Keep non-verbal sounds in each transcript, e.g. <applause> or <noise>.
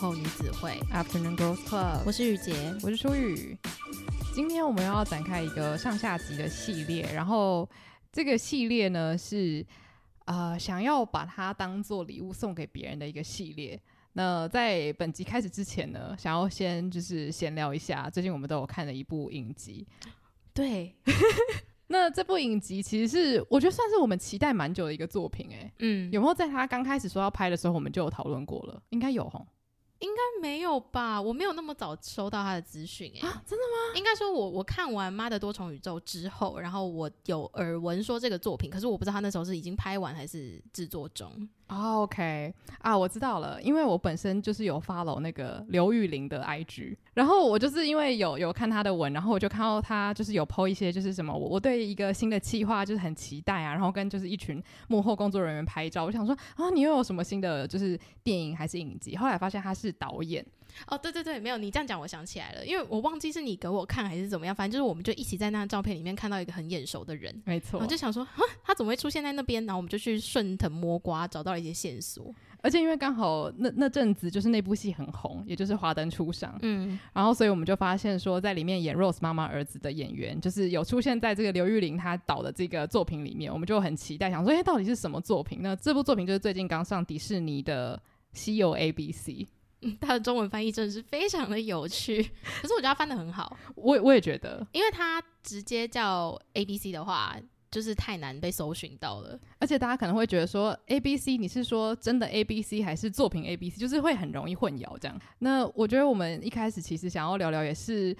后女子会 Afternoon Girls Club，我是雨洁，我是舒雨。今天我们要展开一个上下集的系列，然后这个系列呢是呃想要把它当做礼物送给别人的一个系列。那在本集开始之前呢，想要先就是闲聊一下，最近我们都有看了一部影集，对。<laughs> 那这部影集其实是我觉得算是我们期待蛮久的一个作品，欸，诶，嗯，有没有在他刚开始说要拍的时候，我们就有讨论过了？应该有齁。应该没有吧？我没有那么早收到他的资讯，哎，啊，真的吗？应该说我我看完《妈的多重宇宙》之后，然后我有耳闻说这个作品，可是我不知道他那时候是已经拍完还是制作中。Oh, OK 啊，我知道了，因为我本身就是有 follow 那个刘玉玲的 IG，然后我就是因为有有看她的文，然后我就看到她就是有 po 一些就是什么，我我对一个新的企划就是很期待啊，然后跟就是一群幕后工作人员拍照，我想说啊，你又有什么新的就是电影还是影集？后来发现他是导演。哦，对对对，没有你这样讲，我想起来了，因为我忘记是你给我看还是怎么样，反正就是我们就一起在那张照片里面看到一个很眼熟的人，没错，我就想说，他怎么会出现在那边？然后我们就去顺藤摸瓜，找到了一些线索。而且因为刚好那那阵子就是那部戏很红，也就是《华灯初上》，嗯，然后所以我们就发现说，在里面演 Rose 妈妈儿子的演员，就是有出现在这个刘玉玲她导的这个作品里面，我们就很期待，想说，哎，到底是什么作品？那这部作品就是最近刚上迪士尼的《西游 A B C》。嗯，他的中文翻译真的是非常的有趣，可是我觉得他翻的很好。我我也觉得，因为他直接叫 A B C 的话，就是太难被搜寻到了。而且大家可能会觉得说 A B C，你是说真的 A B C 还是作品 A B C？就是会很容易混淆这样。那我觉得我们一开始其实想要聊聊，也是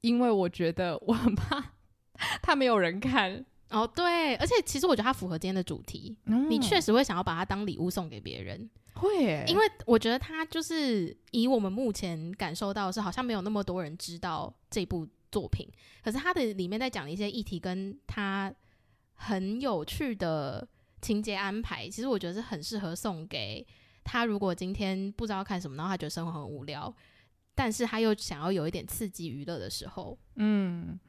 因为我觉得我很怕 <laughs> 他没有人看。哦，对，而且其实我觉得它符合今天的主题，嗯、你确实会想要把它当礼物送给别人。会，因为我觉得它就是以我们目前感受到的是，好像没有那么多人知道这部作品。可是它的里面在讲的一些议题，跟它很有趣的情节安排，其实我觉得是很适合送给他。如果今天不知道看什么，然后他觉得生活很无聊，但是他又想要有一点刺激娱乐的时候，嗯。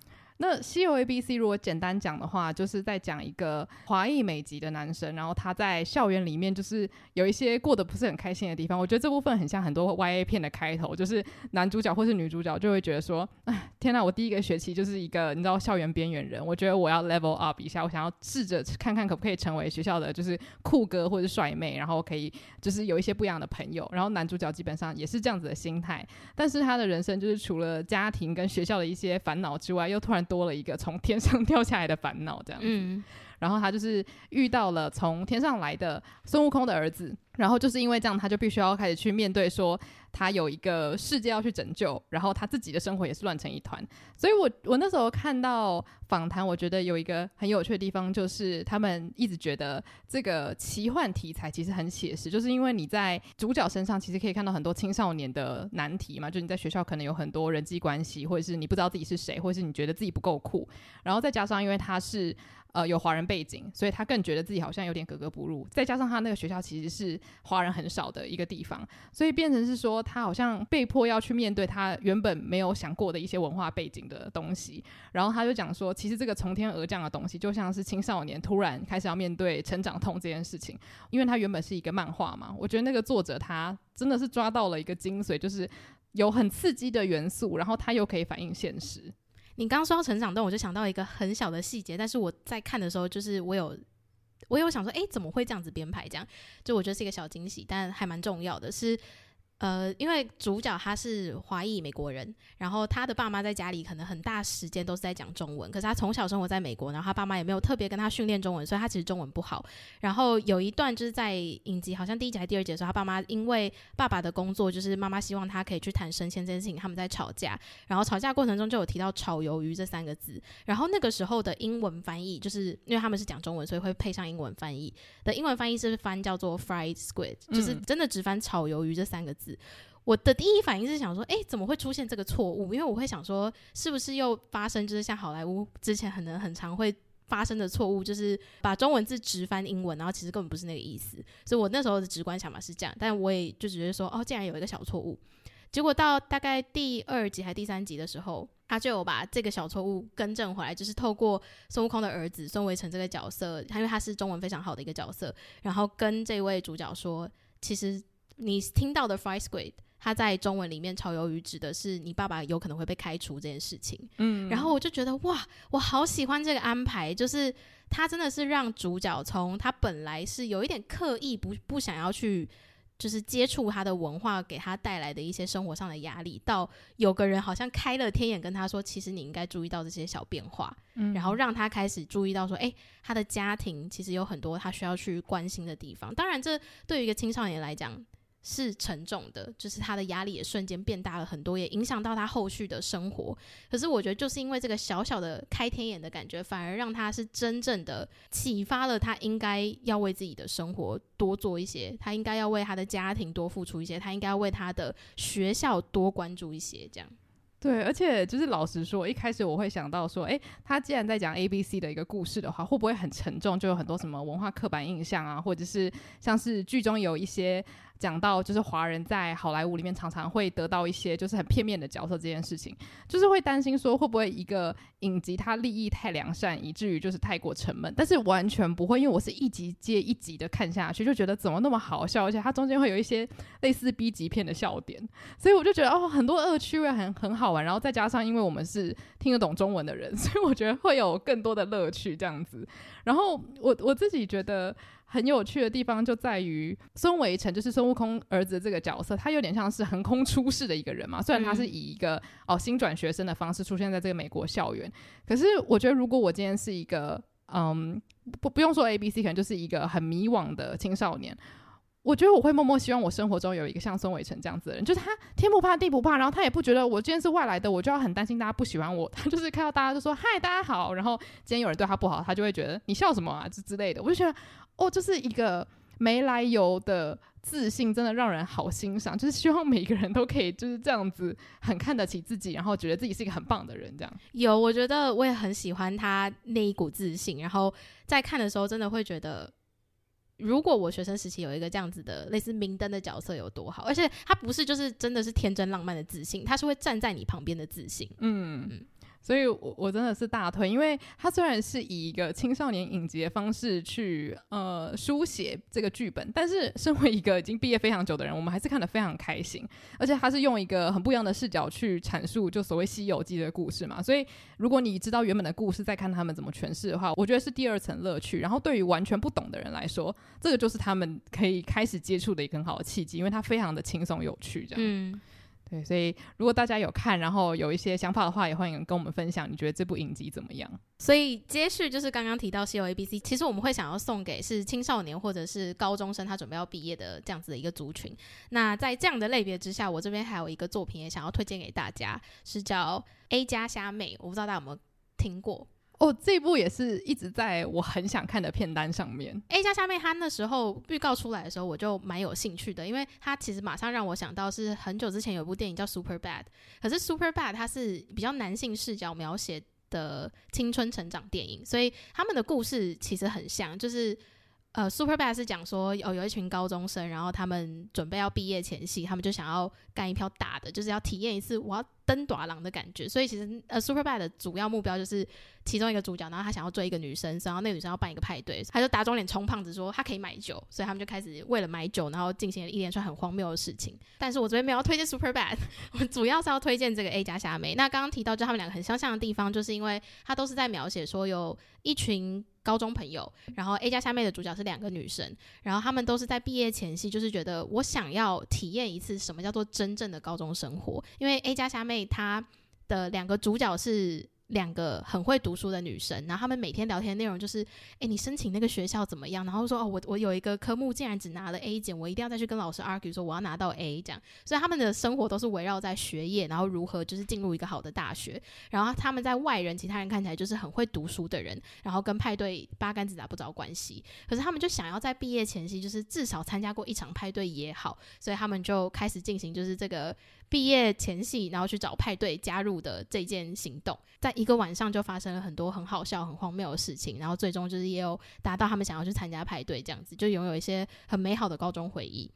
那《西游 A B C》如果简单讲的话，就是在讲一个华裔美籍的男生，然后他在校园里面就是有一些过得不是很开心的地方。我觉得这部分很像很多 Y A 片的开头，就是男主角或是女主角就会觉得说：“哎，天呐！我第一个学期就是一个你知道校园边缘人，我觉得我要 level up 一下，我想要试着看看可不可以成为学校的就是酷哥或者帅妹，然后可以就是有一些不一样的朋友。”然后男主角基本上也是这样子的心态，但是他的人生就是除了家庭跟学校的一些烦恼之外，又突然。多了一个从天上 <laughs> 掉下来的烦恼，这样子。嗯。然后他就是遇到了从天上来的孙悟空的儿子，然后就是因为这样，他就必须要开始去面对说他有一个世界要去拯救，然后他自己的生活也是乱成一团。所以我我那时候看到访谈，我觉得有一个很有趣的地方，就是他们一直觉得这个奇幻题材其实很写实，就是因为你在主角身上其实可以看到很多青少年的难题嘛，就你在学校可能有很多人际关系，或者是你不知道自己是谁，或者是你觉得自己不够酷，然后再加上因为他是。呃，有华人背景，所以他更觉得自己好像有点格格不入。再加上他那个学校其实是华人很少的一个地方，所以变成是说他好像被迫要去面对他原本没有想过的一些文化背景的东西。然后他就讲说，其实这个从天而降的东西，就像是青少年突然开始要面对成长痛这件事情。因为他原本是一个漫画嘛，我觉得那个作者他真的是抓到了一个精髓，就是有很刺激的元素，然后他又可以反映现实。你刚刚说到成长段，我就想到一个很小的细节，但是我在看的时候，就是我有我有想说，诶，怎么会这样子编排？这样就我觉得是一个小惊喜，但还蛮重要的。是呃，因为主角他是华裔美国人，然后他的爸妈在家里可能很大时间都是在讲中文，可是他从小生活在美国，然后他爸妈也没有特别跟他训练中文，所以他其实中文不好。然后有一段就是在影集好像第一集还是第二集的时候，他爸妈因为爸爸的工作，就是妈妈希望他可以去谈升迁这件事情，他们在吵架，然后吵架过程中就有提到炒鱿鱼这三个字，然后那个时候的英文翻译就是因为他们是讲中文，所以会配上英文翻译的，英文翻译是翻叫做 fried squid，就是真的只翻炒鱿鱼这三个字。我的第一反应是想说，诶、欸，怎么会出现这个错误？因为我会想说，是不是又发生就是像好莱坞之前可能很常会发生的错误，就是把中文字直翻英文，然后其实根本不是那个意思。所以我那时候的直观想法是这样，但我也就觉得说，哦，竟然有一个小错误。结果到大概第二集还第三集的时候，他就有把这个小错误更正回来，就是透过孙悟空的儿子孙维成这个角色，他因为他是中文非常好的一个角色，然后跟这位主角说，其实。你听到的 fried squid，它在中文里面炒鱿鱼指的是你爸爸有可能会被开除这件事情。嗯，然后我就觉得哇，我好喜欢这个安排，就是他真的是让主角从他本来是有一点刻意不不想要去，就是接触他的文化给他带来的一些生活上的压力，到有个人好像开了天眼跟他说，其实你应该注意到这些小变化，嗯，然后让他开始注意到说，诶，他的家庭其实有很多他需要去关心的地方。当然，这对于一个青少年来讲。是沉重的，就是他的压力也瞬间变大了很多，也影响到他后续的生活。可是我觉得，就是因为这个小小的开天眼的感觉，反而让他是真正的启发了他，应该要为自己的生活多做一些，他应该要为他的家庭多付出一些，他应该要为他的学校多关注一些，这样。对，而且就是老实说，一开始我会想到说，诶，他既然在讲 A B C 的一个故事的话，会不会很沉重？就有很多什么文化刻板印象啊，或者是像是剧中有一些。讲到就是华人在好莱坞里面常常会得到一些就是很片面的角色这件事情，就是会担心说会不会一个影集它立意太良善，以至于就是太过沉闷。但是完全不会，因为我是一集接一集的看下去，就觉得怎么那么好笑，而且它中间会有一些类似 B 级片的笑点，所以我就觉得哦，很多恶趣味很很好玩。然后再加上因为我们是听得懂中文的人，<laughs> 所以我觉得会有更多的乐趣这样子。然后我我自己觉得。很有趣的地方就在于孙维成，就是孙悟空儿子这个角色，他有点像是横空出世的一个人嘛。虽然他是以一个哦新转学生的方式出现在这个美国校园，可是我觉得如果我今天是一个嗯不不用说 A B C，可能就是一个很迷惘的青少年。我觉得我会默默希望我生活中有一个像孙伟成这样子的人，就是他天不怕地不怕，然后他也不觉得我今天是外来的，我就要很担心大家不喜欢我。<laughs> 他就是看到大家就说嗨，大家好，然后今天有人对他不好，他就会觉得你笑什么啊之之类的。我就觉得哦，就是一个没来由的自信，真的让人好欣赏。就是希望每个人都可以就是这样子很看得起自己，然后觉得自己是一个很棒的人。这样有，我觉得我也很喜欢他那一股自信，然后在看的时候真的会觉得。如果我学生时期有一个这样子的类似明灯的角色有多好，而且他不是就是真的是天真浪漫的自信，他是会站在你旁边的自信。嗯。嗯所以我，我真的是大推，因为他虽然是以一个青少年影集的方式去呃书写这个剧本，但是身为一个已经毕业非常久的人，我们还是看得非常开心。而且他是用一个很不一样的视角去阐述，就所谓《西游记》的故事嘛。所以，如果你知道原本的故事，再看他们怎么诠释的话，我觉得是第二层乐趣。然后，对于完全不懂的人来说，这个就是他们可以开始接触的一个很好的契机，因为它非常的轻松有趣，这样。对，所以如果大家有看，然后有一些想法的话，也欢迎跟我们分享。你觉得这部影集怎么样？所以接续就是刚刚提到《西游 ABC》，其实我们会想要送给是青少年或者是高中生，他准备要毕业的这样子的一个族群。那在这样的类别之下，我这边还有一个作品也想要推荐给大家，是叫《A 加虾妹》，我不知道大家有没有听过。哦，这部也是一直在我很想看的片单上面。A 加下面，他那时候预告出来的时候，我就蛮有兴趣的，因为他其实马上让我想到是很久之前有部电影叫《Super Bad》，可是《Super Bad》它是比较男性视角描写的青春成长电影，所以他们的故事其实很像，就是呃，《Super Bad》是讲说哦，有一群高中生，然后他们准备要毕业前夕，他们就想要干一票大的，就是要体验一次我要。登短廊的感觉。所以其实呃，Superbad 的主要目标就是其中一个主角，然后他想要追一个女生，然后那个女生要办一个派对，他就打肿脸充胖子说他可以买酒，所以他们就开始为了买酒，然后进行了一连串很荒谬的事情。但是我这边没有要推荐 Superbad，我主要是要推荐这个 A 加虾妹。那刚刚提到就他们两个很相像的地方，就是因为他都是在描写说有一群。高中朋友，然后 A 加虾妹的主角是两个女生，然后他们都是在毕业前夕，就是觉得我想要体验一次什么叫做真正的高中生活，因为 A 加虾妹妹她的两个主角是。两个很会读书的女生，然后他们每天聊天内容就是：哎，你申请那个学校怎么样？然后说：哦，我我有一个科目竟然只拿了 A 减，我一定要再去跟老师 argue 说我要拿到 A 这样。所以他们的生活都是围绕在学业，然后如何就是进入一个好的大学。然后他们在外人其他人看起来就是很会读书的人，然后跟派对八竿子打不着关系。可是他们就想要在毕业前夕，就是至少参加过一场派对也好，所以他们就开始进行就是这个。毕业前夕，然后去找派对加入的这件行动，在一个晚上就发生了很多很好笑、很荒谬的事情，然后最终就是也有达到他们想要去参加派对这样子，就拥有一些很美好的高中回忆。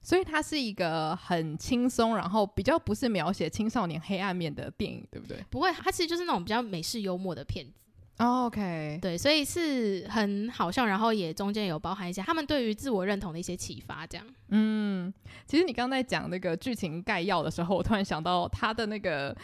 所以它是一个很轻松，然后比较不是描写青少年黑暗面的电影，对不对？不会，它其实就是那种比较美式幽默的片子。Oh, OK，对，所以是很好笑，然后也中间有包含一些他们对于自我认同的一些启发，这样。嗯，其实你刚在讲那个剧情概要的时候，我突然想到他的那个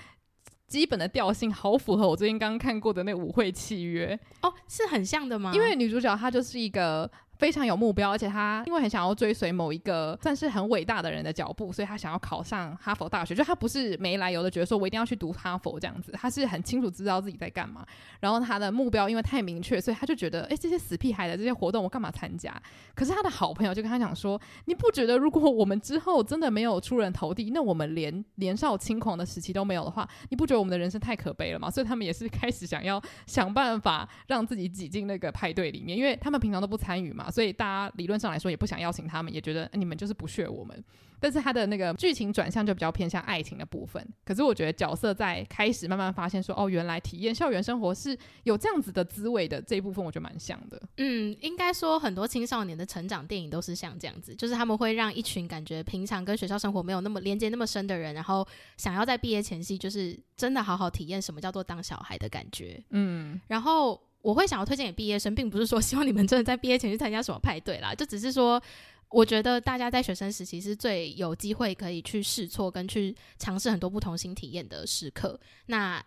基本的调性好符合我最近刚看过的那舞会契约哦，是很像的吗？因为女主角她就是一个。非常有目标，而且他因为很想要追随某一个算是很伟大的人的脚步，所以他想要考上哈佛大学。就他不是没来由的觉得说我一定要去读哈佛这样子，他是很清楚知道自己在干嘛。然后他的目标因为太明确，所以他就觉得，哎，这些死屁孩的这些活动我干嘛参加？可是他的好朋友就跟他讲说，你不觉得如果我们之后真的没有出人头地，那我们连年少轻狂的时期都没有的话，你不觉得我们的人生太可悲了吗？所以他们也是开始想要想办法让自己挤进那个派对里面，因为他们平常都不参与嘛。所以大家理论上来说也不想邀请他们，也觉得你们就是不屑我们。但是他的那个剧情转向就比较偏向爱情的部分。可是我觉得角色在开始慢慢发现说，哦，原来体验校园生活是有这样子的滋味的这一部分，我觉得蛮像的。嗯，应该说很多青少年的成长电影都是像这样子，就是他们会让一群感觉平常跟学校生活没有那么连接那么深的人，然后想要在毕业前夕，就是真的好好体验什么叫做当小孩的感觉。嗯，然后。我会想要推荐给毕业生，并不是说希望你们真的在毕业前去参加什么派对啦，就只是说，我觉得大家在学生时期是最有机会可以去试错跟去尝试很多不同新体验的时刻。那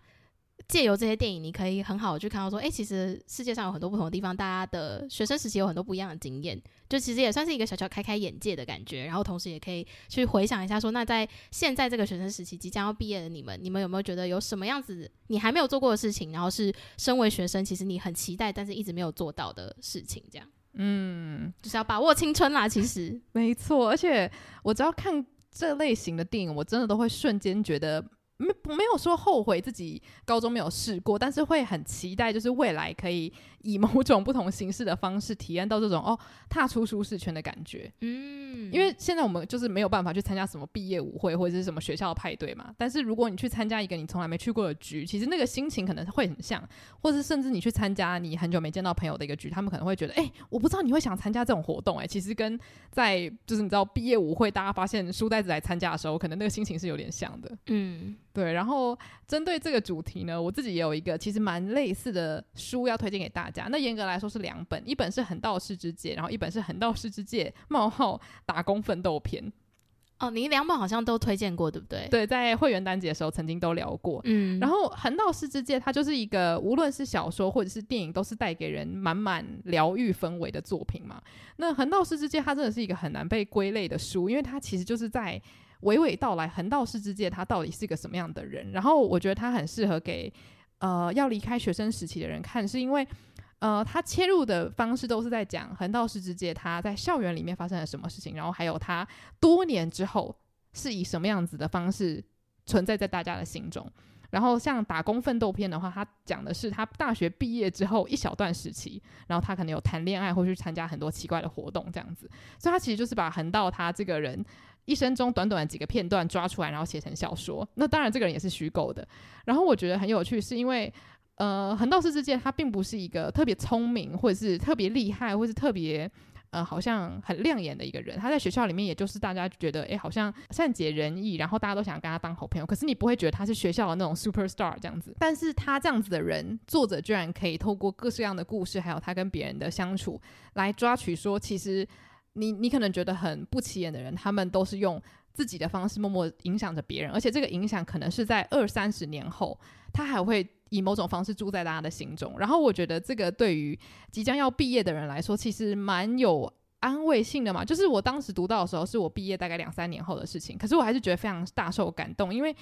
借由这些电影，你可以很好的去看到说，哎，其实世界上有很多不同的地方，大家的学生时期有很多不一样的经验，就其实也算是一个小小开开眼界的感觉。然后同时也可以去回想一下说，那在现在这个学生时期即将要毕业的你们，你们有没有觉得有什么样子你还没有做过的事情，然后是身为学生其实你很期待，但是一直没有做到的事情，这样，嗯，就是要把握青春啦。其实没错，而且我只要看这类型的电影，我真的都会瞬间觉得。没没有说后悔自己高中没有试过，但是会很期待，就是未来可以以某种不同形式的方式体验到这种哦，踏出舒适圈的感觉。嗯，因为现在我们就是没有办法去参加什么毕业舞会或者是什么学校的派对嘛。但是如果你去参加一个你从来没去过的局，其实那个心情可能会很像，或是甚至你去参加你很久没见到朋友的一个局，他们可能会觉得，哎，我不知道你会想参加这种活动，哎，其实跟在就是你知道毕业舞会大家发现书呆子来参加的时候，可能那个心情是有点像的。嗯。对，然后针对这个主题呢，我自己也有一个其实蛮类似的书要推荐给大家。那严格来说是两本，一本是《横道世之介》，然后一本是《横道世之介：冒号打工奋斗篇》。哦，你两本好像都推荐过，对不对？对，在会员单节的时候曾经都聊过。嗯，然后《横道世之介》它就是一个无论是小说或者是电影，都是带给人满满疗愈氛围的作品嘛。那《横道世之介》它真的是一个很难被归类的书，因为它其实就是在。娓娓道来，横道世之介他到底是一个什么样的人？然后我觉得他很适合给呃要离开学生时期的人看，是因为呃他切入的方式都是在讲横道世之介他在校园里面发生了什么事情，然后还有他多年之后是以什么样子的方式存在在大家的心中。然后像打工奋斗篇的话，他讲的是他大学毕业之后一小段时期，然后他可能有谈恋爱或去参加很多奇怪的活动这样子，所以他其实就是把横道他这个人。一生中短短几个片段抓出来，然后写成小说。那当然，这个人也是虚构的。然后我觉得很有趣，是因为呃，横道世之介他并不是一个特别聪明，或者是特别厉害，或是特别呃，好像很亮眼的一个人。他在学校里面，也就是大家觉得，哎，好像善解人意，然后大家都想跟他当好朋友。可是你不会觉得他是学校的那种 super star 这样子。但是他这样子的人，作者居然可以透过各式各样的故事，还有他跟别人的相处，来抓取说，其实你你可能觉得很不起眼的人，他们都是用自己的方式默默影响着别人，而且这个影响可能是在二三十年后，他还会。以某种方式住在大家的心中，然后我觉得这个对于即将要毕业的人来说，其实蛮有安慰性的嘛。就是我当时读到的时候，是我毕业大概两三年后的事情，可是我还是觉得非常大受感动，因为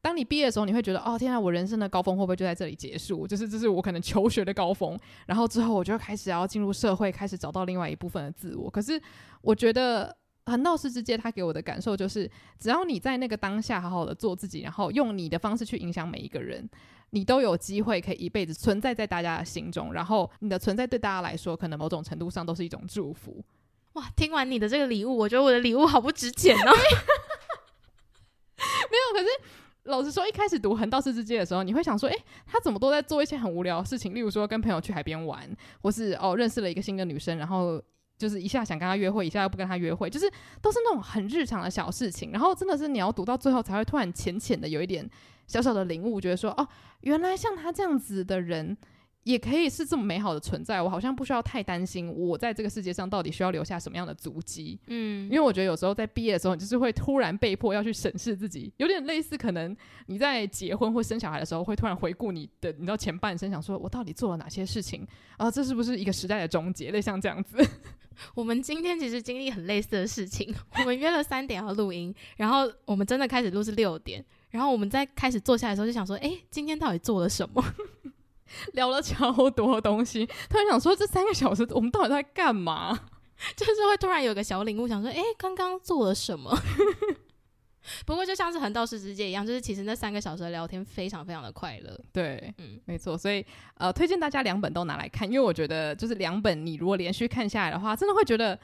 当你毕业的时候，你会觉得哦，天啊，我人生的高峰会不会就在这里结束？就是这是我可能求学的高峰，然后之后我就开始要进入社会，开始找到另外一部分的自我。可是我觉得。横道世之介，他给我的感受就是，只要你在那个当下好好的做自己，然后用你的方式去影响每一个人，你都有机会可以一辈子存在在大家的心中。然后你的存在对大家来说，可能某种程度上都是一种祝福。哇，听完你的这个礼物，我觉得我的礼物好不值钱哦。<laughs> 没有，可是老实说，一开始读横道世之介的时候，你会想说，诶，他怎么都在做一些很无聊的事情，例如说跟朋友去海边玩，或是哦认识了一个新的女生，然后。就是一下想跟她约会，一下又不跟她约会，就是都是那种很日常的小事情。然后真的是你要读到最后，才会突然浅浅的有一点小小的领悟，觉得说哦，原来像他这样子的人也可以是这么美好的存在。我好像不需要太担心，我在这个世界上到底需要留下什么样的足迹。嗯，因为我觉得有时候在毕业的时候，你就是会突然被迫要去审视自己，有点类似可能你在结婚或生小孩的时候，会突然回顾你的，你知道前半生，想说我到底做了哪些事情啊？这是不是一个时代的终结？类像这样子。我们今天其实经历很类似的事情。我们约了三点要录音，然后我们真的开始录是六点。然后我们在开始坐下来的时候就想说：“哎，今天到底做了什么？<laughs> 聊了超多东西。”突然想说：“这三个小时我们到底在干嘛？” <laughs> 就是会突然有个小领悟，想说：“哎，刚刚做了什么？” <laughs> 不过就像是横道世之介一样，就是其实那三个小时的聊天非常非常的快乐。对，嗯，没错。所以呃，推荐大家两本都拿来看，因为我觉得就是两本你如果连续看下来的话，真的会觉得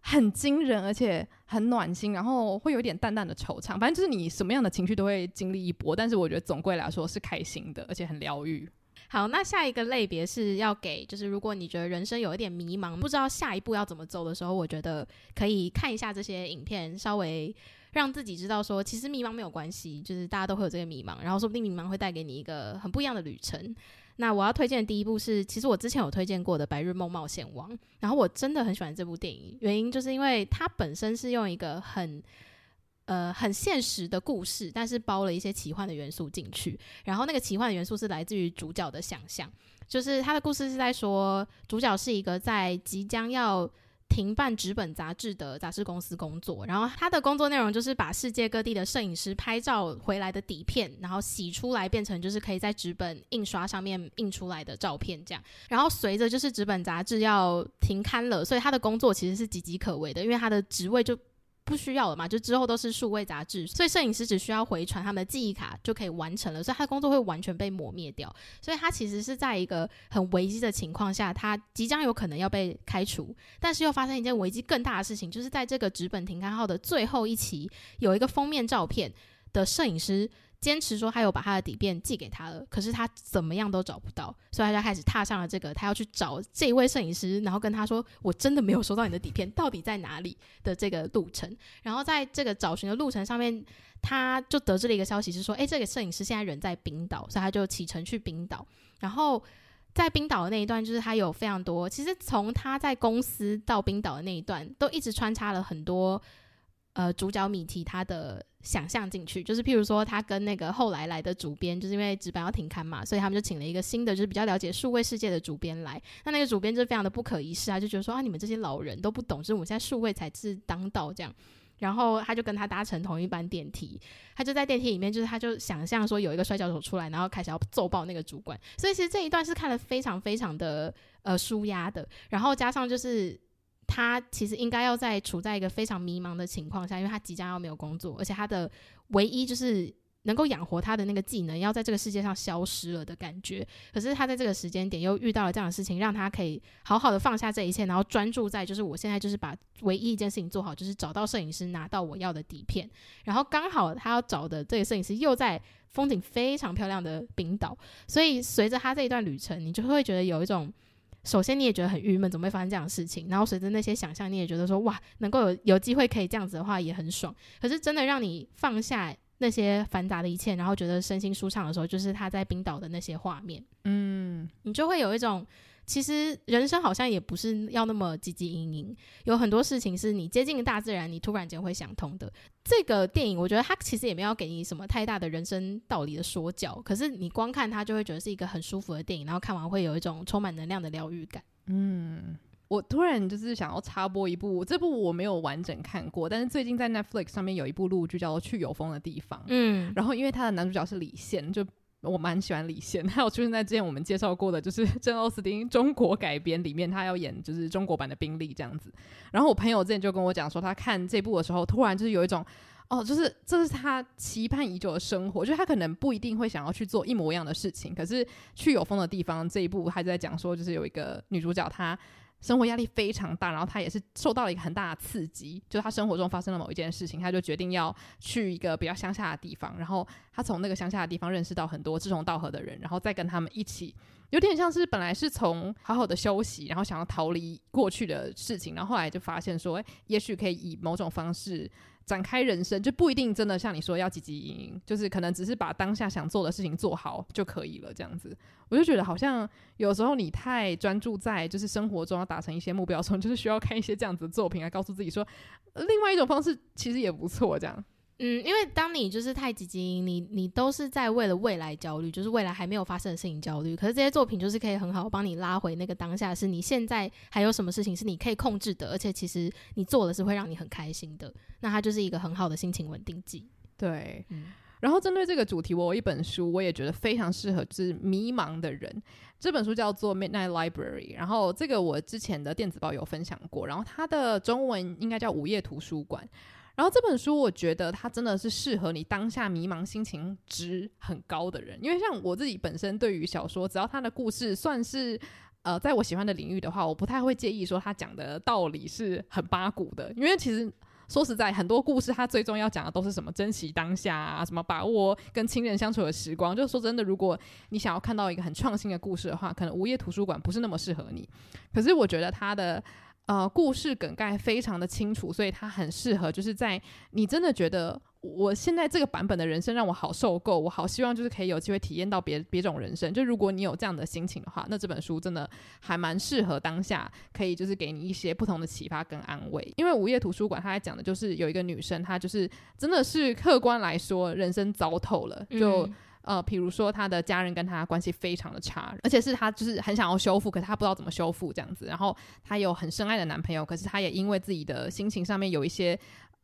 很惊人，而且很暖心，然后会有点淡淡的惆怅。反正就是你什么样的情绪都会经历一波，但是我觉得总归来说是开心的，而且很疗愈。好，那下一个类别是要给，就是如果你觉得人生有一点迷茫，不知道下一步要怎么走的时候，我觉得可以看一下这些影片，稍微。让自己知道说，其实迷茫没有关系，就是大家都会有这个迷茫，然后说不定迷茫会带给你一个很不一样的旅程。那我要推荐的第一部是，其实我之前有推荐过的《白日梦冒险王》，然后我真的很喜欢这部电影，原因就是因为它本身是用一个很呃很现实的故事，但是包了一些奇幻的元素进去，然后那个奇幻的元素是来自于主角的想象，就是他的故事是在说，主角是一个在即将要。停办纸本杂志的杂志公司工作，然后他的工作内容就是把世界各地的摄影师拍照回来的底片，然后洗出来变成就是可以在纸本印刷上面印出来的照片这样。然后随着就是纸本杂志要停刊了，所以他的工作其实是岌岌可危的，因为他的职位就。不需要了嘛？就之后都是数位杂志，所以摄影师只需要回传他们的记忆卡就可以完成了，所以他的工作会完全被抹灭掉。所以他其实是在一个很危机的情况下，他即将有可能要被开除，但是又发生一件危机更大的事情，就是在这个纸本停刊号的最后一期，有一个封面照片的摄影师。坚持说他有把他的底片寄给他了，可是他怎么样都找不到，所以他就开始踏上了这个他要去找这一位摄影师，然后跟他说：“我真的没有收到你的底片，到底在哪里？”的这个路程。然后在这个找寻的路程上面，他就得知了一个消息，是说：“诶，这个摄影师现在人在冰岛，所以他就启程去冰岛。”然后在冰岛的那一段，就是他有非常多，其实从他在公司到冰岛的那一段，都一直穿插了很多。呃，主角米提他的想象进去，就是譬如说，他跟那个后来来的主编，就是因为纸本要停刊嘛，所以他们就请了一个新的，就是比较了解数位世界的主编来。那那个主编就非常的不可一世啊，就觉得说啊，你们这些老人都不懂，就是我们现在数位才是当道这样。然后他就跟他搭乘同一班电梯，他就在电梯里面，就是他就想象说有一个摔跤手出来，然后开始要揍爆那个主管。所以其实这一段是看得非常非常的呃舒压的，然后加上就是。他其实应该要在处在一个非常迷茫的情况下，因为他即将要没有工作，而且他的唯一就是能够养活他的那个技能要在这个世界上消失了的感觉。可是他在这个时间点又遇到了这样的事情，让他可以好好的放下这一切，然后专注在就是我现在就是把唯一一件事情做好，就是找到摄影师，拿到我要的底片。然后刚好他要找的这个摄影师又在风景非常漂亮的冰岛，所以随着他这一段旅程，你就会觉得有一种。首先你也觉得很郁闷，怎么会发生这样的事情？然后随着那些想象，你也觉得说哇，能够有有机会可以这样子的话，也很爽。可是真的让你放下那些繁杂的一切，然后觉得身心舒畅的时候，就是他在冰岛的那些画面。嗯，你就会有一种。其实人生好像也不是要那么汲汲营营，有很多事情是你接近大自然，你突然间会想通的。这个电影我觉得它其实也没有给你什么太大的人生道理的说教，可是你光看它就会觉得是一个很舒服的电影，然后看完会有一种充满能量的疗愈感。嗯，我突然就是想要插播一部，这部我没有完整看过，但是最近在 Netflix 上面有一部陆剧叫做《去有风的地方》。嗯，然后因为它的男主角是李现，就。我蛮喜欢李现，还有出现在之前我们介绍过的，就是 <laughs> 珍奥斯汀中国改编里面，他要演就是中国版的宾利这样子。然后我朋友之前就跟我讲说，他看这部的时候，突然就是有一种，哦，就是这是他期盼已久的生活，就是他可能不一定会想要去做一模一样的事情，可是去有风的地方这一部，还在讲说，就是有一个女主角她。生活压力非常大，然后他也是受到了一个很大的刺激，就他生活中发生了某一件事情，他就决定要去一个比较乡下的地方，然后他从那个乡下的地方认识到很多志同道合的人，然后再跟他们一起，有点像是本来是从好好的休息，然后想要逃离过去的事情，然后后来就发现说，诶，也许可以以某种方式。展开人生就不一定真的像你说要积极营营，就是可能只是把当下想做的事情做好就可以了。这样子，我就觉得好像有时候你太专注在就是生活中要达成一些目标的时候，就是需要看一些这样子的作品来告诉自己说，另外一种方式其实也不错。这样。嗯，因为当你就是太积极，你你都是在为了未来焦虑，就是未来还没有发生的事情焦虑。可是这些作品就是可以很好帮你拉回那个当下，是你现在还有什么事情是你可以控制的，而且其实你做的是会让你很开心的。那它就是一个很好的心情稳定剂。对，嗯。然后针对这个主题，我有一本书，我也觉得非常适合就是迷茫的人。这本书叫做《Midnight Library》，然后这个我之前的电子报有分享过，然后它的中文应该叫《午夜图书馆》。然后这本书，我觉得它真的是适合你当下迷茫、心情值很高的人。因为像我自己本身对于小说，只要它的故事算是呃在我喜欢的领域的话，我不太会介意说他讲的道理是很八股的。因为其实说实在，很多故事它最终要讲的都是什么珍惜当下啊，什么把握跟亲人相处的时光。就是说真的，如果你想要看到一个很创新的故事的话，可能午夜图书馆不是那么适合你。可是我觉得它的。呃，故事梗概非常的清楚，所以它很适合，就是在你真的觉得我现在这个版本的人生让我好受够，我好希望就是可以有机会体验到别别种人生。就如果你有这样的心情的话，那这本书真的还蛮适合当下，可以就是给你一些不同的启发跟安慰。因为午夜图书馆，它在讲的就是有一个女生，她就是真的是客观来说，人生糟透了，就。呃，比如说他的家人跟他关系非常的差，而且是他就是很想要修复，可是他不知道怎么修复这样子。然后她有很深爱的男朋友，可是她也因为自己的心情上面有一些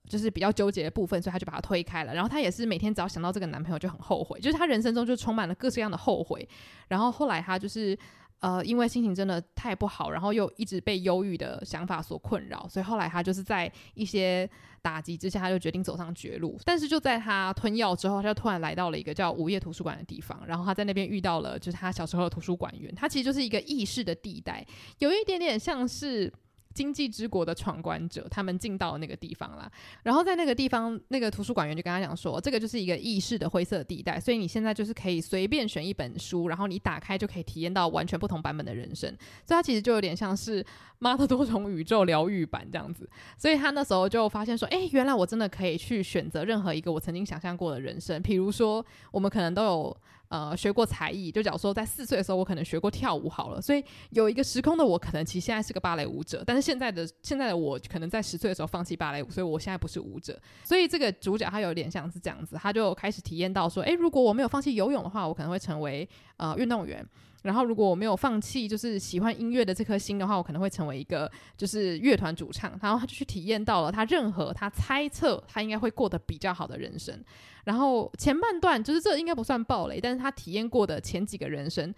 就是比较纠结的部分，所以她就把他推开了。然后她也是每天只要想到这个男朋友就很后悔，就是她人生中就充满了各式各样的后悔。然后后来她就是。呃，因为心情真的太不好，然后又一直被忧郁的想法所困扰，所以后来他就是在一些打击之下，他就决定走上绝路。但是就在他吞药之后，他就突然来到了一个叫午夜图书馆的地方，然后他在那边遇到了就是他小时候的图书馆员，他其实就是一个异世的地带，有一点点像是。经济之国的闯关者，他们进到那个地方了。然后在那个地方，那个图书馆员就跟他讲说，这个就是一个异世的灰色地带，所以你现在就是可以随便选一本书，然后你打开就可以体验到完全不同版本的人生。所以他其实就有点像是妈的多重宇宙疗愈版这样子。所以他那时候就发现说，哎，原来我真的可以去选择任何一个我曾经想象过的人生。比如说，我们可能都有。呃，学过才艺，就假如说在四岁的时候，我可能学过跳舞好了，所以有一个时空的我，可能其实现在是个芭蕾舞者，但是现在的现在的我，可能在十岁的时候放弃芭蕾舞，所以我现在不是舞者。所以这个主角他有点像是这样子，他就开始体验到说，诶，如果我没有放弃游泳的话，我可能会成为呃运动员。然后，如果我没有放弃，就是喜欢音乐的这颗心的话，我可能会成为一个就是乐团主唱。然后他就去体验到了他任何他猜测他应该会过得比较好的人生。然后前半段就是这应该不算暴雷，但是他体验过的前几个人生，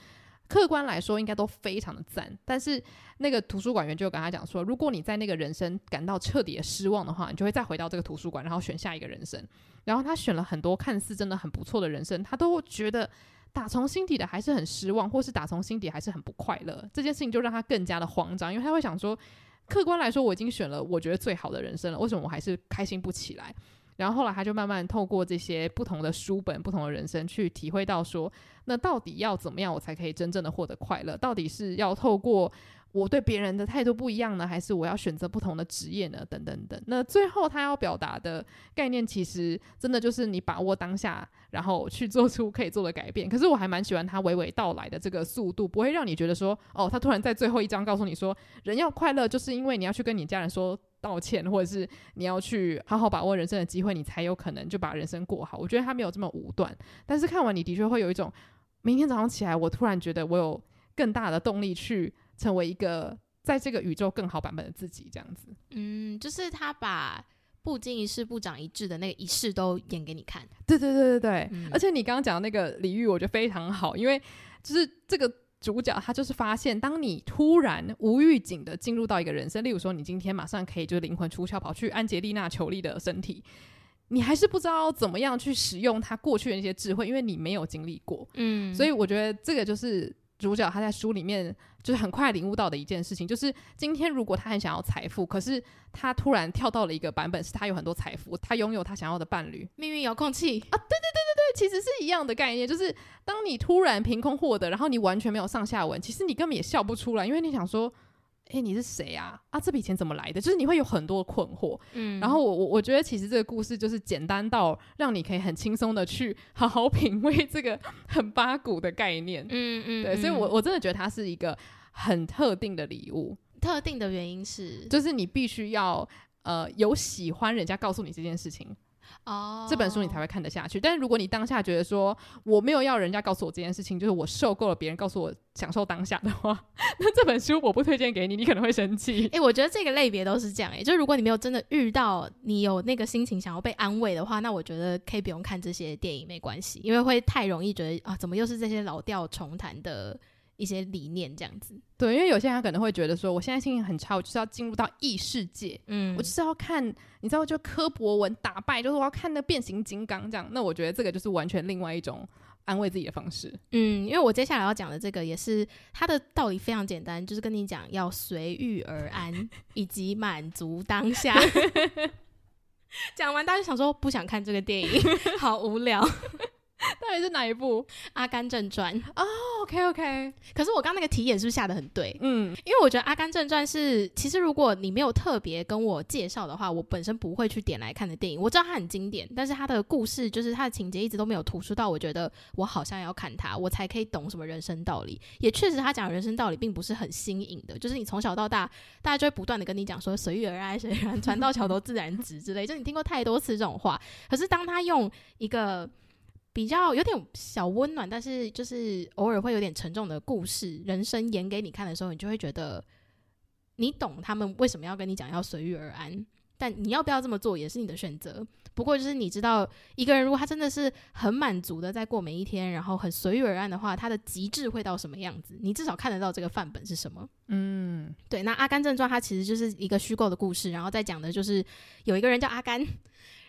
客观来说应该都非常的赞。但是那个图书馆员就跟他讲说，如果你在那个人生感到彻底的失望的话，你就会再回到这个图书馆，然后选下一个人生。然后他选了很多看似真的很不错的人生，他都觉得。打从心底的还是很失望，或是打从心底还是很不快乐，这件事情就让他更加的慌张，因为他会想说，客观来说我已经选了我觉得最好的人生了，为什么我还是开心不起来？然后后来他就慢慢透过这些不同的书本、不同的人生去体会到说，那到底要怎么样我才可以真正的获得快乐？到底是要透过我对别人的态度不一样呢，还是我要选择不同的职业呢？等等等。那最后他要表达的概念，其实真的就是你把握当下，然后去做出可以做的改变。可是我还蛮喜欢他娓娓道来的这个速度，不会让你觉得说，哦，他突然在最后一章告诉你说，人要快乐，就是因为你要去跟你家人说道歉，或者是你要去好好把握人生的机会，你才有可能就把人生过好。我觉得他没有这么武断，但是看完你的确会有一种，明天早上起来，我突然觉得我有更大的动力去。成为一个在这个宇宙更好版本的自己，这样子。嗯，就是他把不经一事不长一智的那个一世都演给你看。对对对对对。嗯、而且你刚刚讲的那个比喻，我觉得非常好，因为就是这个主角他就是发现，当你突然无预警的进入到一个人生，例如说你今天马上可以就灵魂出窍跑去安杰丽娜裘丽的身体，你还是不知道怎么样去使用他过去的那些智慧，因为你没有经历过。嗯，所以我觉得这个就是。主角他在书里面就是很快领悟到的一件事情，就是今天如果他很想要财富，可是他突然跳到了一个版本，是他有很多财富，他拥有他想要的伴侣，命运遥控器啊，对对对对对，其实是一样的概念，就是当你突然凭空获得，然后你完全没有上下文，其实你根本也笑不出来，因为你想说。哎、欸，你是谁啊？啊，这笔钱怎么来的？就是你会有很多困惑。嗯，然后我我我觉得其实这个故事就是简单到让你可以很轻松的去好好品味这个很八股的概念。嗯嗯，对，所以我我真的觉得它是一个很特定的礼物。特定的原因是，就是你必须要呃有喜欢人家告诉你这件事情。哦，oh. 这本书你才会看得下去。但是如果你当下觉得说我没有要人家告诉我这件事情，就是我受够了别人告诉我享受当下的话，<laughs> 那这本书我不推荐给你，你可能会生气。<laughs> 诶，我觉得这个类别都是这样。诶，就如果你没有真的遇到你有那个心情想要被安慰的话，那我觉得可以不用看这些电影，没关系，因为会太容易觉得啊，怎么又是这些老调重弹的。一些理念这样子，对，因为有些人他可能会觉得说，我现在心情很差，我就是要进入到异世界，嗯，我就是要看，你知道，就柯博文打败，就是我要看那变形金刚这样。那我觉得这个就是完全另外一种安慰自己的方式，嗯，因为我接下来要讲的这个也是它的道理非常简单，就是跟你讲要随遇而安，以及满足当下。<laughs> 讲完大家就想说不想看这个电影，<laughs> 好无聊。<laughs> 到底是哪一部《阿甘正传》哦、oh,？OK OK，可是我刚刚那个题眼是不是下的很对？嗯，因为我觉得《阿甘正传》是其实如果你没有特别跟我介绍的话，我本身不会去点来看的电影。我知道它很经典，但是它的故事就是它的情节一直都没有突出到，我觉得我好像要看它，我才可以懂什么人生道理。也确实，他讲的人生道理并不是很新颖的，就是你从小到大，大家就会不断的跟你讲说“随遇而安，随遇而安，船到桥头自然直”之类，就你听过太多次这种话。可是当他用一个比较有点小温暖，但是就是偶尔会有点沉重的故事，人生演给你看的时候，你就会觉得你懂他们为什么要跟你讲要随遇而安，但你要不要这么做也是你的选择。不过就是你知道，一个人如果他真的是很满足的在过每一天，然后很随遇而安的话，他的极致会到什么样子？你至少看得到这个范本是什么。嗯，对。那《阿甘正传》它其实就是一个虚构的故事，然后再讲的就是有一个人叫阿甘。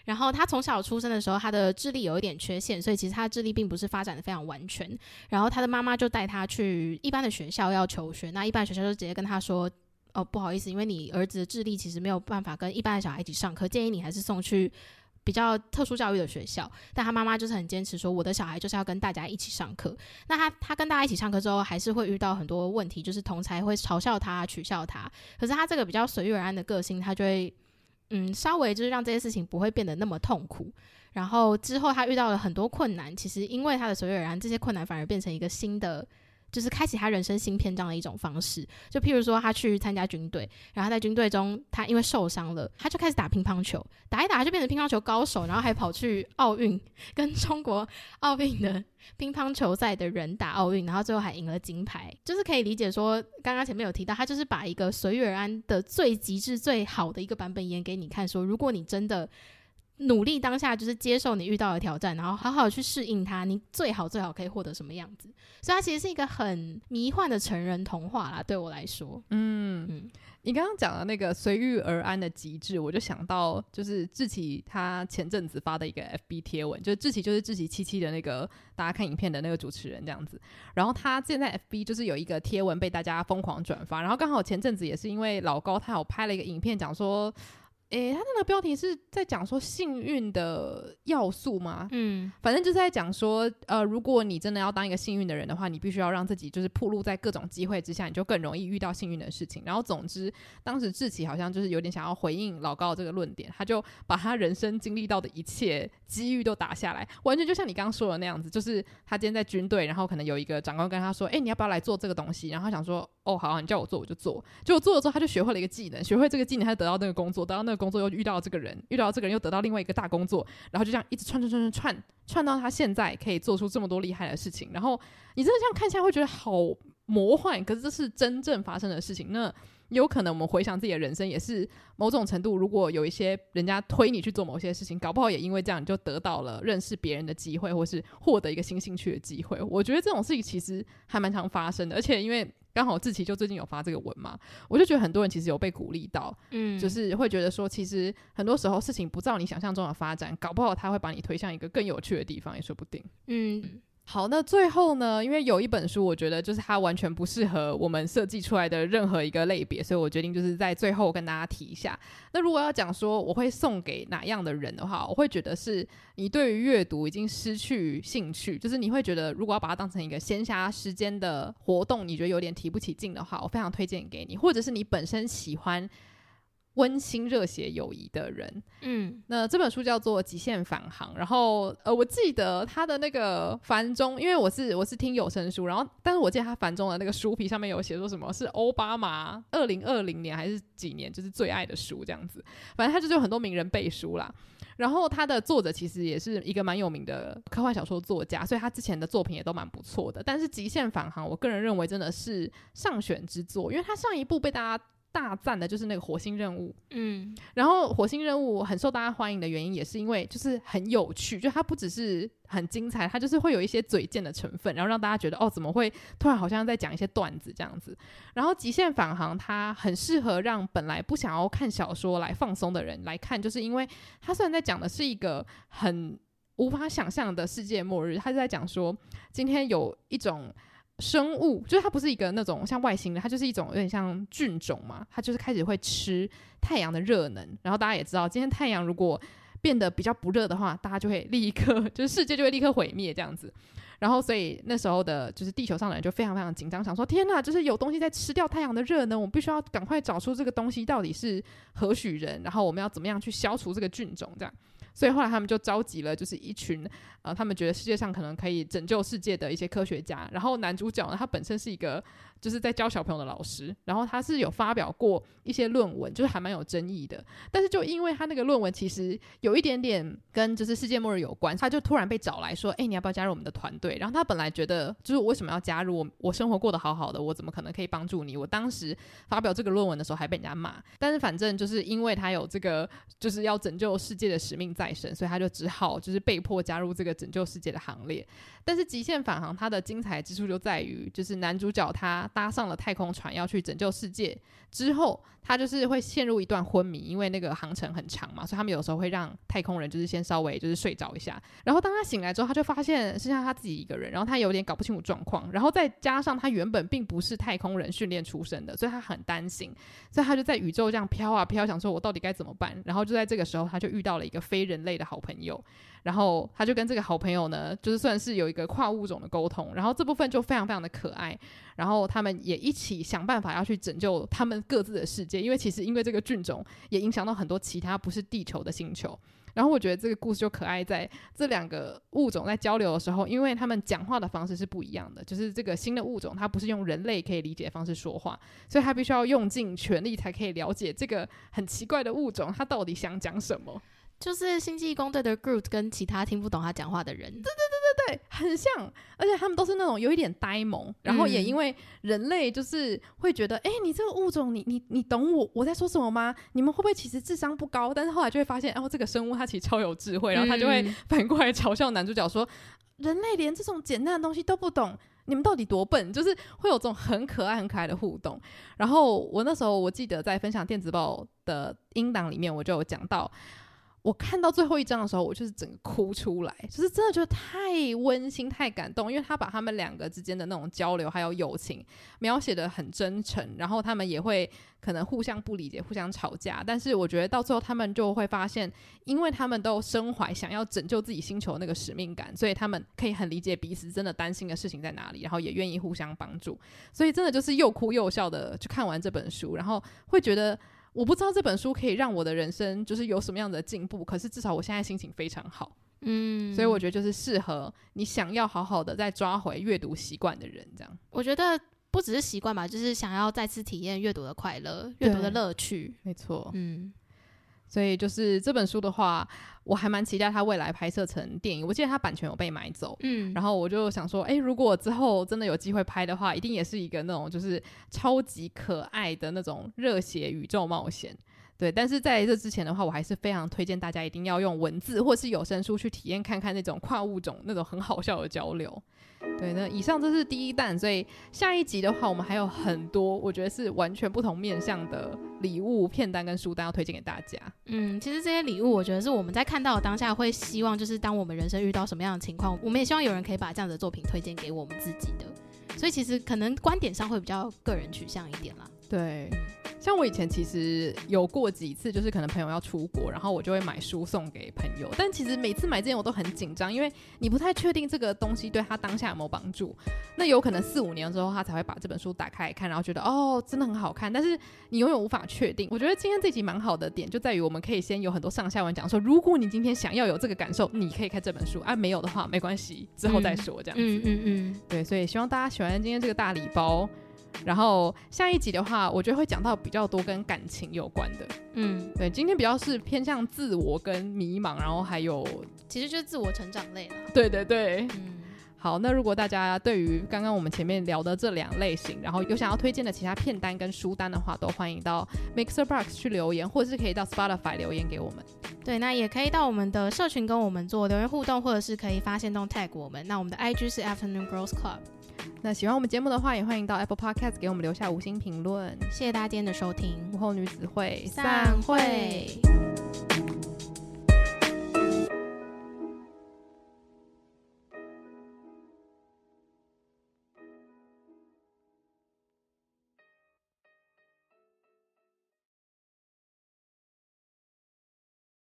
然后他从小出生的时候，他的智力有一点缺陷，所以其实他的智力并不是发展的非常完全。然后他的妈妈就带他去一般的学校要求学，那一般学校就直接跟他说：“哦，不好意思，因为你儿子的智力其实没有办法跟一般的小孩一起上课，建议你还是送去比较特殊教育的学校。”但他妈妈就是很坚持说：“我的小孩就是要跟大家一起上课。”那他他跟大家一起上课之后，还是会遇到很多问题，就是同才会嘲笑他、取笑他。可是他这个比较随遇而安的个性，他就会。嗯，稍微就是让这些事情不会变得那么痛苦。然后之后他遇到了很多困难，其实因为他的随遇而安，这些困难反而变成一个新的。就是开启他人生新篇章的一种方式，就譬如说他去参加军队，然后在军队中他因为受伤了，他就开始打乒乓球，打一打就变成乒乓球高手，然后还跑去奥运跟中国奥运的 <laughs> 乒乓球赛的人打奥运，然后最后还赢了金牌。就是可以理解说，刚刚前面有提到，他就是把一个随遇而安的最极致、最好的一个版本演给你看，说如果你真的。努力当下就是接受你遇到的挑战，然后好好去适应它。你最好最好可以获得什么样子？所以它其实是一个很迷幻的成人童话啦。对我来说，嗯嗯，你刚刚讲的那个随遇而安的极致，我就想到就是志奇他前阵子发的一个 FB 贴文，就是志奇就是志奇七七的那个大家看影片的那个主持人这样子。然后他现在 FB 就是有一个贴文被大家疯狂转发，然后刚好前阵子也是因为老高他有拍了一个影片讲说。诶，他那个标题是在讲说幸运的要素吗？嗯，反正就是在讲说，呃，如果你真的要当一个幸运的人的话，你必须要让自己就是暴露在各种机会之下，你就更容易遇到幸运的事情。然后，总之，当时志奇好像就是有点想要回应老高这个论点，他就把他人生经历到的一切机遇都打下来，完全就像你刚刚说的那样子，就是他今天在军队，然后可能有一个长官跟他说，诶，你要不要来做这个东西？然后他想说，哦，好，你叫我做我就做。结果做了之后，他就学会了一个技能，学会这个技能，他得到那个工作，得到那个工作又遇到这个人，遇到这个人又得到另外一个大工作，然后就这样一直串串串串串串到他现在可以做出这么多厉害的事情。然后你真的这样看起来会觉得好魔幻，可是这是真正发生的事情。那有可能我们回想自己的人生，也是某种程度，如果有一些人家推你去做某些事情，搞不好也因为这样，你就得到了认识别人的机会，或是获得一个新兴趣的机会。我觉得这种事情其实还蛮常发生的，而且因为。刚好志奇就最近有发这个文嘛，我就觉得很多人其实有被鼓励到，嗯，就是会觉得说，其实很多时候事情不照你想象中的发展，搞不好他会把你推向一个更有趣的地方，也说不定，嗯。好，那最后呢，因为有一本书，我觉得就是它完全不适合我们设计出来的任何一个类别，所以我决定就是在最后跟大家提一下。那如果要讲说我会送给哪样的人的话，我会觉得是你对于阅读已经失去兴趣，就是你会觉得如果要把它当成一个闲暇时间的活动，你觉得有点提不起劲的话，我非常推荐给你，或者是你本身喜欢。温馨热血友谊的人，嗯，那这本书叫做《极限返航》，然后呃，我记得他的那个繁中，因为我是我是听有声书，然后但是我记得他繁中的那个书皮上面有写说什么是奥巴马二零二零年还是几年就是最爱的书这样子，反正他就是有很多名人背书啦。然后他的作者其实也是一个蛮有名的科幻小说作家，所以他之前的作品也都蛮不错的。但是《极限返航》，我个人认为真的是上选之作，因为他上一部被大家。大赞的就是那个火星任务，嗯，然后火星任务很受大家欢迎的原因，也是因为就是很有趣，就它不只是很精彩，它就是会有一些嘴贱的成分，然后让大家觉得哦，怎么会突然好像在讲一些段子这样子。然后极限返航它很适合让本来不想要看小说来放松的人来看，就是因为它虽然在讲的是一个很无法想象的世界末日，它是在讲说今天有一种。生物就是它不是一个那种像外星人，它就是一种有点像菌种嘛，它就是开始会吃太阳的热能。然后大家也知道，今天太阳如果变得比较不热的话，大家就会立刻就是世界就会立刻毁灭这样子。然后所以那时候的就是地球上的人就非常非常紧张，想说天哪，就是有东西在吃掉太阳的热能，我们必须要赶快找出这个东西到底是何许人，然后我们要怎么样去消除这个菌种这样。所以后来他们就召集了，就是一群，呃，他们觉得世界上可能可以拯救世界的一些科学家。然后男主角呢，他本身是一个。就是在教小朋友的老师，然后他是有发表过一些论文，就是还蛮有争议的。但是就因为他那个论文其实有一点点跟就是世界末日有关，他就突然被找来说：“哎，你要不要加入我们的团队？”然后他本来觉得就是为什么要加入？我我生活过得好好的，我怎么可能可以帮助你？我当时发表这个论文的时候还被人家骂。但是反正就是因为他有这个就是要拯救世界的使命在身，所以他就只好就是被迫加入这个拯救世界的行列。但是极限返航它的精彩之处就在于，就是男主角他搭上了太空船要去拯救世界之后，他就是会陷入一段昏迷，因为那个航程很长嘛，所以他们有时候会让太空人就是先稍微就是睡着一下。然后当他醒来之后，他就发现剩下他自己一个人，然后他有点搞不清楚状况，然后再加上他原本并不是太空人训练出身的，所以他很担心，所以他就在宇宙这样飘啊飘，想说我到底该怎么办？然后就在这个时候，他就遇到了一个非人类的好朋友。然后他就跟这个好朋友呢，就是算是有一个跨物种的沟通，然后这部分就非常非常的可爱。然后他们也一起想办法要去拯救他们各自的世界，因为其实因为这个菌种也影响到很多其他不是地球的星球。然后我觉得这个故事就可爱在这两个物种在交流的时候，因为他们讲话的方式是不一样的，就是这个新的物种它不是用人类可以理解的方式说话，所以他必须要用尽全力才可以了解这个很奇怪的物种它到底想讲什么。就是星际义工队的 Groot 跟其他听不懂他讲话的人，对对对对对，很像，而且他们都是那种有一点呆萌，然后也因为人类就是会觉得，哎、嗯欸，你这个物种，你你你懂我我在说什么吗？你们会不会其实智商不高？但是后来就会发现，哦，这个生物它其实超有智慧，然后他就会反过来嘲笑男主角说，嗯、人类连这种简单的东西都不懂，你们到底多笨？就是会有这种很可爱很可爱的互动。然后我那时候我记得在分享电子报的音档里面，我就有讲到。我看到最后一章的时候，我就是整个哭出来，就是真的觉得太温馨、太感动，因为他把他们两个之间的那种交流还有友情描写得很真诚，然后他们也会可能互相不理解、互相吵架，但是我觉得到最后他们就会发现，因为他们都身怀想要拯救自己星球的那个使命感，所以他们可以很理解彼此真的担心的事情在哪里，然后也愿意互相帮助，所以真的就是又哭又笑的去看完这本书，然后会觉得。我不知道这本书可以让我的人生就是有什么样的进步，可是至少我现在心情非常好，嗯，所以我觉得就是适合你想要好好的再抓回阅读习惯的人，这样。我觉得不只是习惯吧，就是想要再次体验阅读的快乐、阅读的乐趣，没错，嗯。所以就是这本书的话，我还蛮期待它未来拍摄成电影。我记得它版权有被买走，嗯，然后我就想说，诶，如果之后真的有机会拍的话，一定也是一个那种就是超级可爱的那种热血宇宙冒险。对，但是在这之前的话，我还是非常推荐大家一定要用文字或是有声书去体验看看那种跨物种那种很好笑的交流。对，那以上这是第一弹，所以下一集的话，我们还有很多我觉得是完全不同面向的礼物片单跟书单要推荐给大家。嗯，其实这些礼物，我觉得是我们在看到当下会希望，就是当我们人生遇到什么样的情况，我们也希望有人可以把这样的作品推荐给我们自己的。所以其实可能观点上会比较个人取向一点啦。对。像我以前其实有过几次，就是可能朋友要出国，然后我就会买书送给朋友。但其实每次买之前我都很紧张，因为你不太确定这个东西对他当下有没有帮助。那有可能四五年之后他才会把这本书打开来看，然后觉得哦，真的很好看。但是你永远无法确定。我觉得今天这集蛮好的点就在于我们可以先有很多上下文讲说，如果你今天想要有这个感受，你可以看这本书。啊，没有的话没关系，之后再说这样子。嗯嗯嗯，嗯。对，所以希望大家喜欢今天这个大礼包。然后下一集的话，我觉得会讲到比较多跟感情有关的。嗯，对，今天比较是偏向自我跟迷茫，然后还有其实就是自我成长类了。对对对，嗯，好，那如果大家对于刚刚我们前面聊的这两类型，然后有想要推荐的其他片单跟书单的话，都欢迎到 MixerBox 去留言，或者是可以到 Spotify 留言给我们。对，那也可以到我们的社群跟我们做留言互动，或者是可以发现动 tag 我们。那我们的 IG 是 Afternoon Girls Club。那喜欢我们节目的话，也欢迎到 Apple Podcast 给我们留下五星评论。谢谢大家今天的收听，午后女子会散会。